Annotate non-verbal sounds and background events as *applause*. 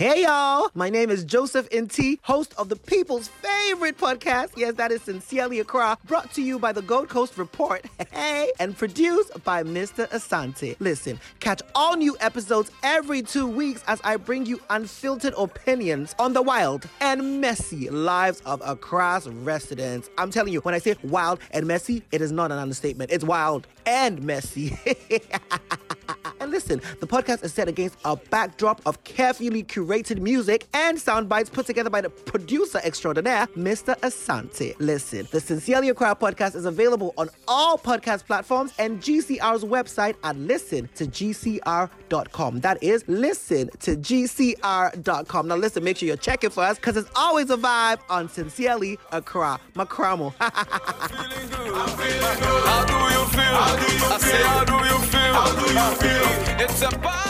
Hey y'all, my name is Joseph N.T., host of the people's favorite podcast. Yes, that is Sincerely Accra, brought to you by the Gold Coast Report, *laughs* hey, and produced by Mr. Asante. Listen, catch all new episodes every two weeks as I bring you unfiltered opinions on the wild and messy lives of Accra's residents. I'm telling you, when I say wild and messy, it is not an understatement. It's wild and messy. *laughs* listen, the podcast is set against a backdrop of carefully curated music and sound bites put together by the producer extraordinaire, Mr. Asante. Listen, the Sincerely Accra podcast is available on all podcast platforms and GCR's website at listen to GCR.com. That is listen to GCR.com. Now, listen, make sure you're checking for us because it's always a vibe on Sincerely Accra. Macramo. *laughs* How do you feel? It's a bad